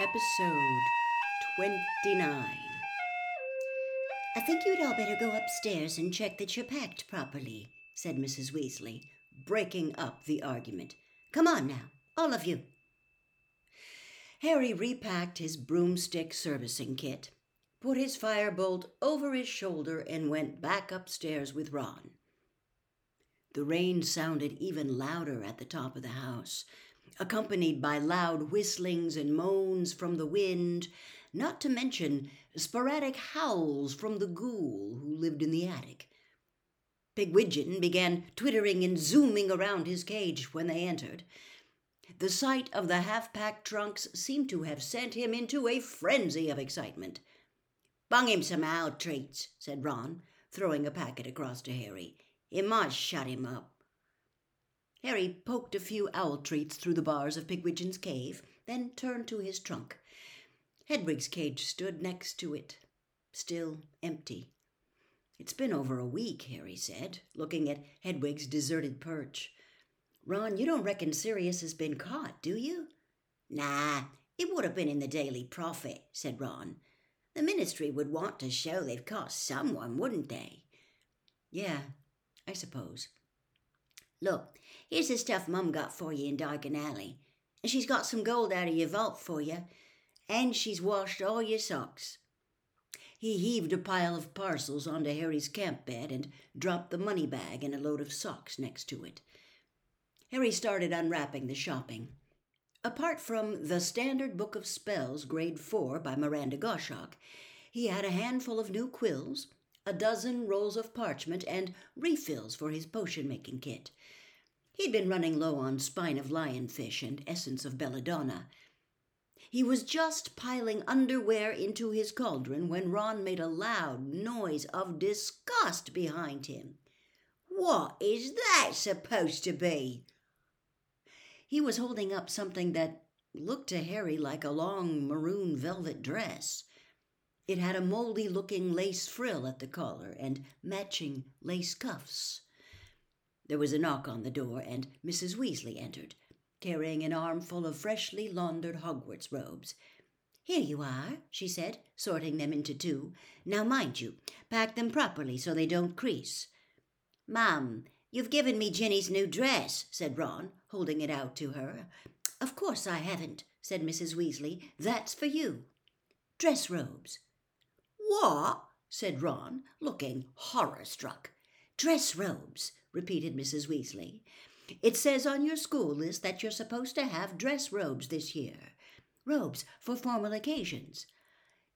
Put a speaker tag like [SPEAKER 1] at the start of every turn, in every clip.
[SPEAKER 1] Episode 29.
[SPEAKER 2] I think you'd all better go upstairs and check that you're packed properly, said Mrs. Weasley, breaking up the argument. Come on now, all of you.
[SPEAKER 1] Harry repacked his broomstick servicing kit, put his firebolt over his shoulder, and went back upstairs with Ron. The rain sounded even louder at the top of the house, accompanied by loud whistlings and moans from the wind, not to mention sporadic howls from the ghoul who lived in the attic. Pigwidgeon began twittering and zooming around his cage when they entered. The sight of the half packed trunks seemed to have sent him into a frenzy of excitement. Bung him some owl treats, said Ron, throwing a packet across to Harry. It might shut him up. Harry poked a few owl treats through the bars of Pigwidgeon's cave, then turned to his trunk. Hedwig's cage stood next to it, still empty. It's been over a week, Harry said, looking at Hedwig's deserted perch. Ron, you don't reckon Sirius has been caught, do you?
[SPEAKER 2] Nah, it would have been in the Daily Prophet, said Ron. The ministry would want to show they've caught someone, wouldn't they?
[SPEAKER 1] Yeah, I suppose.
[SPEAKER 2] Look, here's the stuff Mum got for you in Diagon Alley. And she's got some gold out of your vault for you. And she's washed all your socks.
[SPEAKER 1] He heaved a pile of parcels onto Harry's camp bed and dropped the money bag and a load of socks next to it. Harry started unwrapping the shopping. Apart from the Standard Book of Spells, Grade 4 by Miranda Goshawk, he had a handful of new quills, a dozen rolls of parchment, and refills for his potion making kit. He'd been running low on spine of lionfish and essence of belladonna. He was just piling underwear into his cauldron when Ron made a loud noise of disgust behind him.
[SPEAKER 2] What is that supposed to be?
[SPEAKER 1] He was holding up something that looked to Harry like a long maroon velvet dress. It had a moldy looking lace frill at the collar and matching lace cuffs. There was a knock on the door, and Mrs. Weasley entered, carrying an armful of freshly laundered Hogwarts robes. Here you are, she said, sorting them into two. Now mind you, pack them properly so they don't crease.
[SPEAKER 2] Mum, you've given me Ginny's new dress, said Ron, holding it out to her.
[SPEAKER 1] Of course I haven't, said Mrs. Weasley. That's for you. Dress robes.
[SPEAKER 2] What?
[SPEAKER 1] said Ron, looking horror struck. Dress robes, repeated Mrs. Weasley. It says on your school list that you're supposed to have dress robes this year. Robes for formal occasions.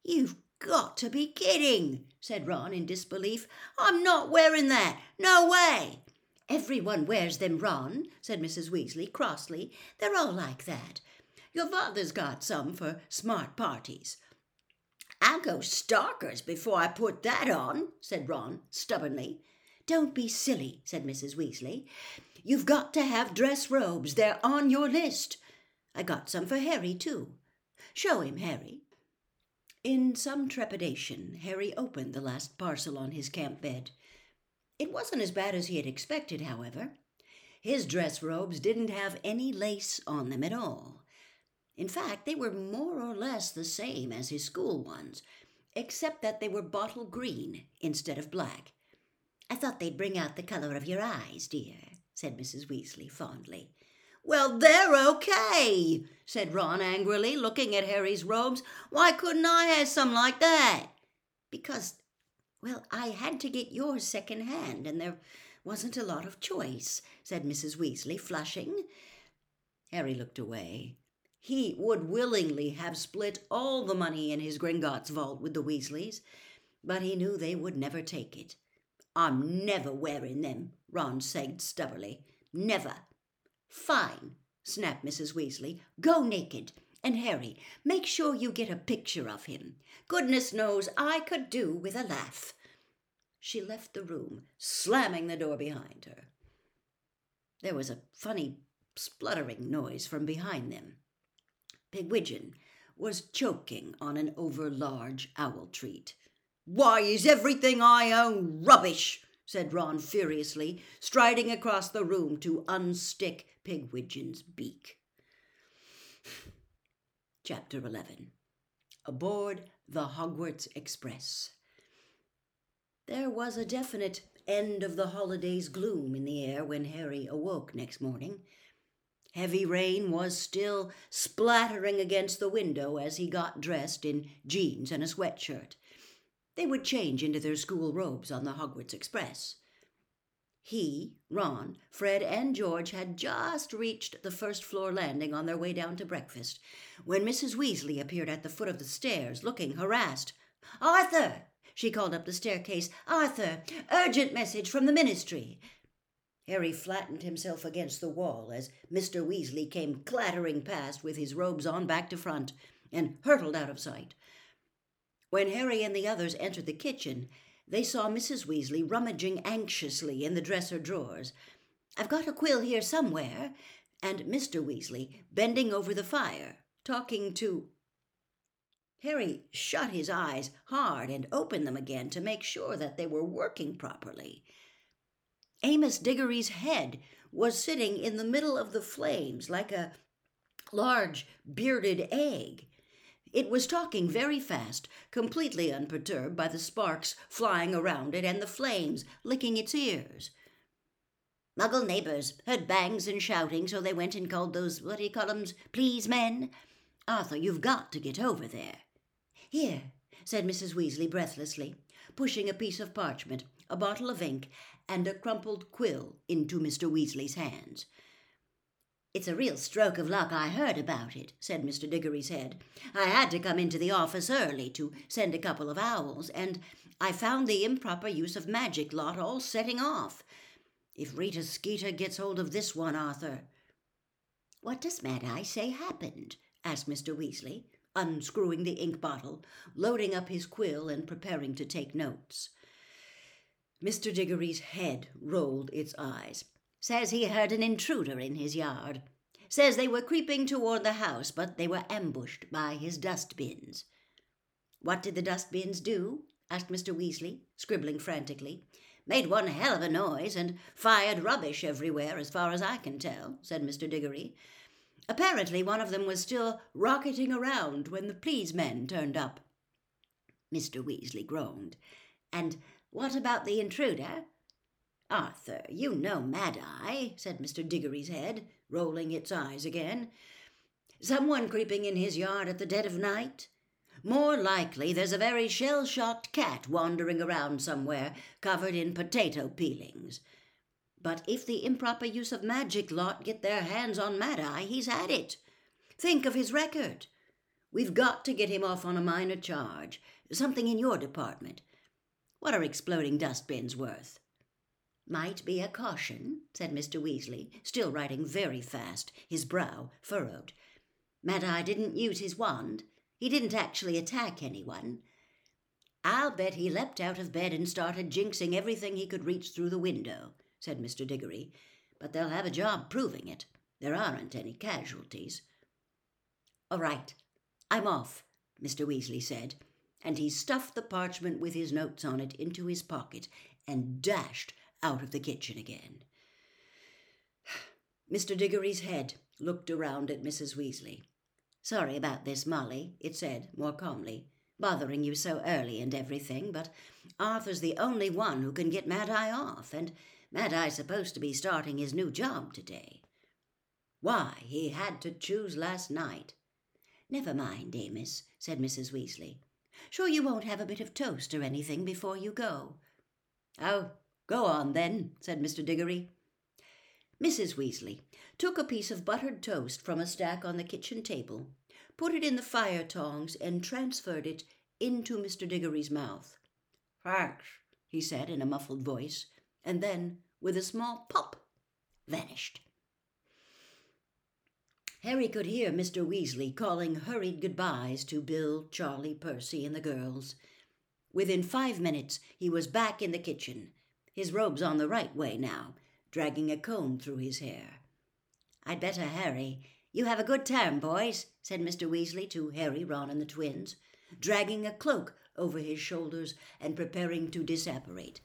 [SPEAKER 2] You've got to be kidding, said Ron in disbelief. I'm not wearing that. No way.
[SPEAKER 1] Everyone wears them, Ron, said Mrs. Weasley crossly. They're all like that. Your father's got some for smart parties.
[SPEAKER 2] I'll go starkers before I put that on, said Ron stubbornly.
[SPEAKER 1] Don't be silly, said Mrs. Weasley. You've got to have dress robes. They're on your list. I got some for Harry, too. Show him, Harry. In some trepidation, Harry opened the last parcel on his camp bed. It wasn't as bad as he had expected, however. His dress robes didn't have any lace on them at all. In fact, they were more or less the same as his school ones, except that they were bottle green instead of black.
[SPEAKER 2] I thought they'd bring out the colour of your eyes, dear, said Mrs. Weasley fondly.
[SPEAKER 1] Well, they're okay, said Ron angrily, looking at Harry's robes. Why couldn't I have some like that?
[SPEAKER 2] Because, well, I had to get yours second hand, and there wasn't a lot of choice, said Mrs. Weasley, flushing.
[SPEAKER 1] Harry looked away. He would willingly have split all the money in his Gringotts vault with the Weasleys, but he knew they would never take it. I'm never wearing them, Ron said stubbornly. Never. Fine, snapped Mrs. Weasley. Go naked. And Harry, make sure you get a picture of him. Goodness knows I could do with a laugh. She left the room, slamming the door behind her. There was a funny spluttering noise from behind them. Pigwidgeon was choking on an overlarge owl treat. Why is everything I own rubbish? said Ron furiously, striding across the room to unstick Pigwidgeon's beak. Chapter 11 Aboard the Hogwarts Express. There was a definite end of the holiday's gloom in the air when Harry awoke next morning. Heavy rain was still splattering against the window as he got dressed in jeans and a sweatshirt. They would change into their school robes on the Hogwarts Express. He, Ron, Fred, and George had just reached the first floor landing on their way down to breakfast when Mrs. Weasley appeared at the foot of the stairs, looking harassed. Arthur! she called up the staircase. Arthur! Urgent message from the ministry! Harry flattened himself against the wall as Mr. Weasley came clattering past with his robes on back to front and hurtled out of sight. When Harry and the others entered the kitchen, they saw Mrs. Weasley rummaging anxiously in the dresser drawers. I've got a quill here somewhere, and Mr. Weasley bending over the fire, talking to. Harry shut his eyes hard and opened them again to make sure that they were working properly. Amos Diggory's head was sitting in the middle of the flames like a large bearded egg. It was talking very fast, completely unperturbed by the sparks flying around it and the flames licking its ears. Muggle neighbours heard bangs and shouting, so they went and called those, what 'em, please men. Arthur, you've got to get over there. Here, said Mrs. Weasley breathlessly, pushing a piece of parchment, a bottle of ink, and a crumpled quill into Mr. Weasley's hands. It's a real stroke of luck I heard about it, said Mr. Diggory's head. I had to come into the office early to send a couple of owls, and I found the improper use of magic lot all setting off. If Rita Skeeter gets hold of this one, Arthur. What does Mad Eye say happened? asked Mr. Weasley, unscrewing the ink bottle, loading up his quill, and preparing to take notes. Mr. Diggory's head rolled its eyes. Says he heard an intruder in his yard. Says they were creeping toward the house, but they were ambushed by his dustbins. What did the dustbins do? asked Mr. Weasley, scribbling frantically. Made one hell of a noise and fired rubbish everywhere, as far as I can tell, said Mr. Diggory. Apparently, one of them was still rocketing around when the please men turned up. Mr. Weasley groaned. And what about the intruder? Arthur, you know Mad Eye, said Mr. Diggory's head, rolling its eyes again. Someone creeping in his yard at the dead of night? More likely there's a very shell-shocked cat wandering around somewhere, covered in potato peelings. But if the improper use of magic lot get their hands on Mad Eye, he's had it. Think of his record. We've got to get him off on a minor charge, something in your department. What are exploding dustbins worth? Might be a caution, said Mr. Weasley, still writing very fast, his brow furrowed. Mad Eye didn't use his wand. He didn't actually attack anyone. I'll bet he leapt out of bed and started jinxing everything he could reach through the window, said Mr. Diggory. But they'll have a job proving it. There aren't any casualties. All right, I'm off, Mr. Weasley said, and he stuffed the parchment with his notes on it into his pocket and dashed out of the kitchen again. Mr. Diggory's head looked around at Mrs. Weasley. Sorry about this, Molly, it said more calmly. Bothering you so early and everything, but Arthur's the only one who can get Mad Eye off, and Mad Eye's supposed to be starting his new job today. Why, he had to choose last night. Never mind, Amos, said Mrs. Weasley. Sure you won't have a bit of toast or anything before you go? Oh, Go on, then, said Mr. Diggory. Mrs. Weasley took a piece of buttered toast from a stack on the kitchen table, put it in the fire tongs, and transferred it into Mr. Diggory's mouth. Thanks, he said in a muffled voice, and then, with a small pop, vanished. Harry could hear Mr. Weasley calling hurried goodbyes to Bill, Charlie, Percy, and the girls. Within five minutes he was back in the kitchen, his robe's on the right way now, dragging a comb through his hair. I'd better hurry. You have a good time, boys, said Mr. Weasley to Harry, Ron, and the twins, dragging a cloak over his shoulders and preparing to disapparate.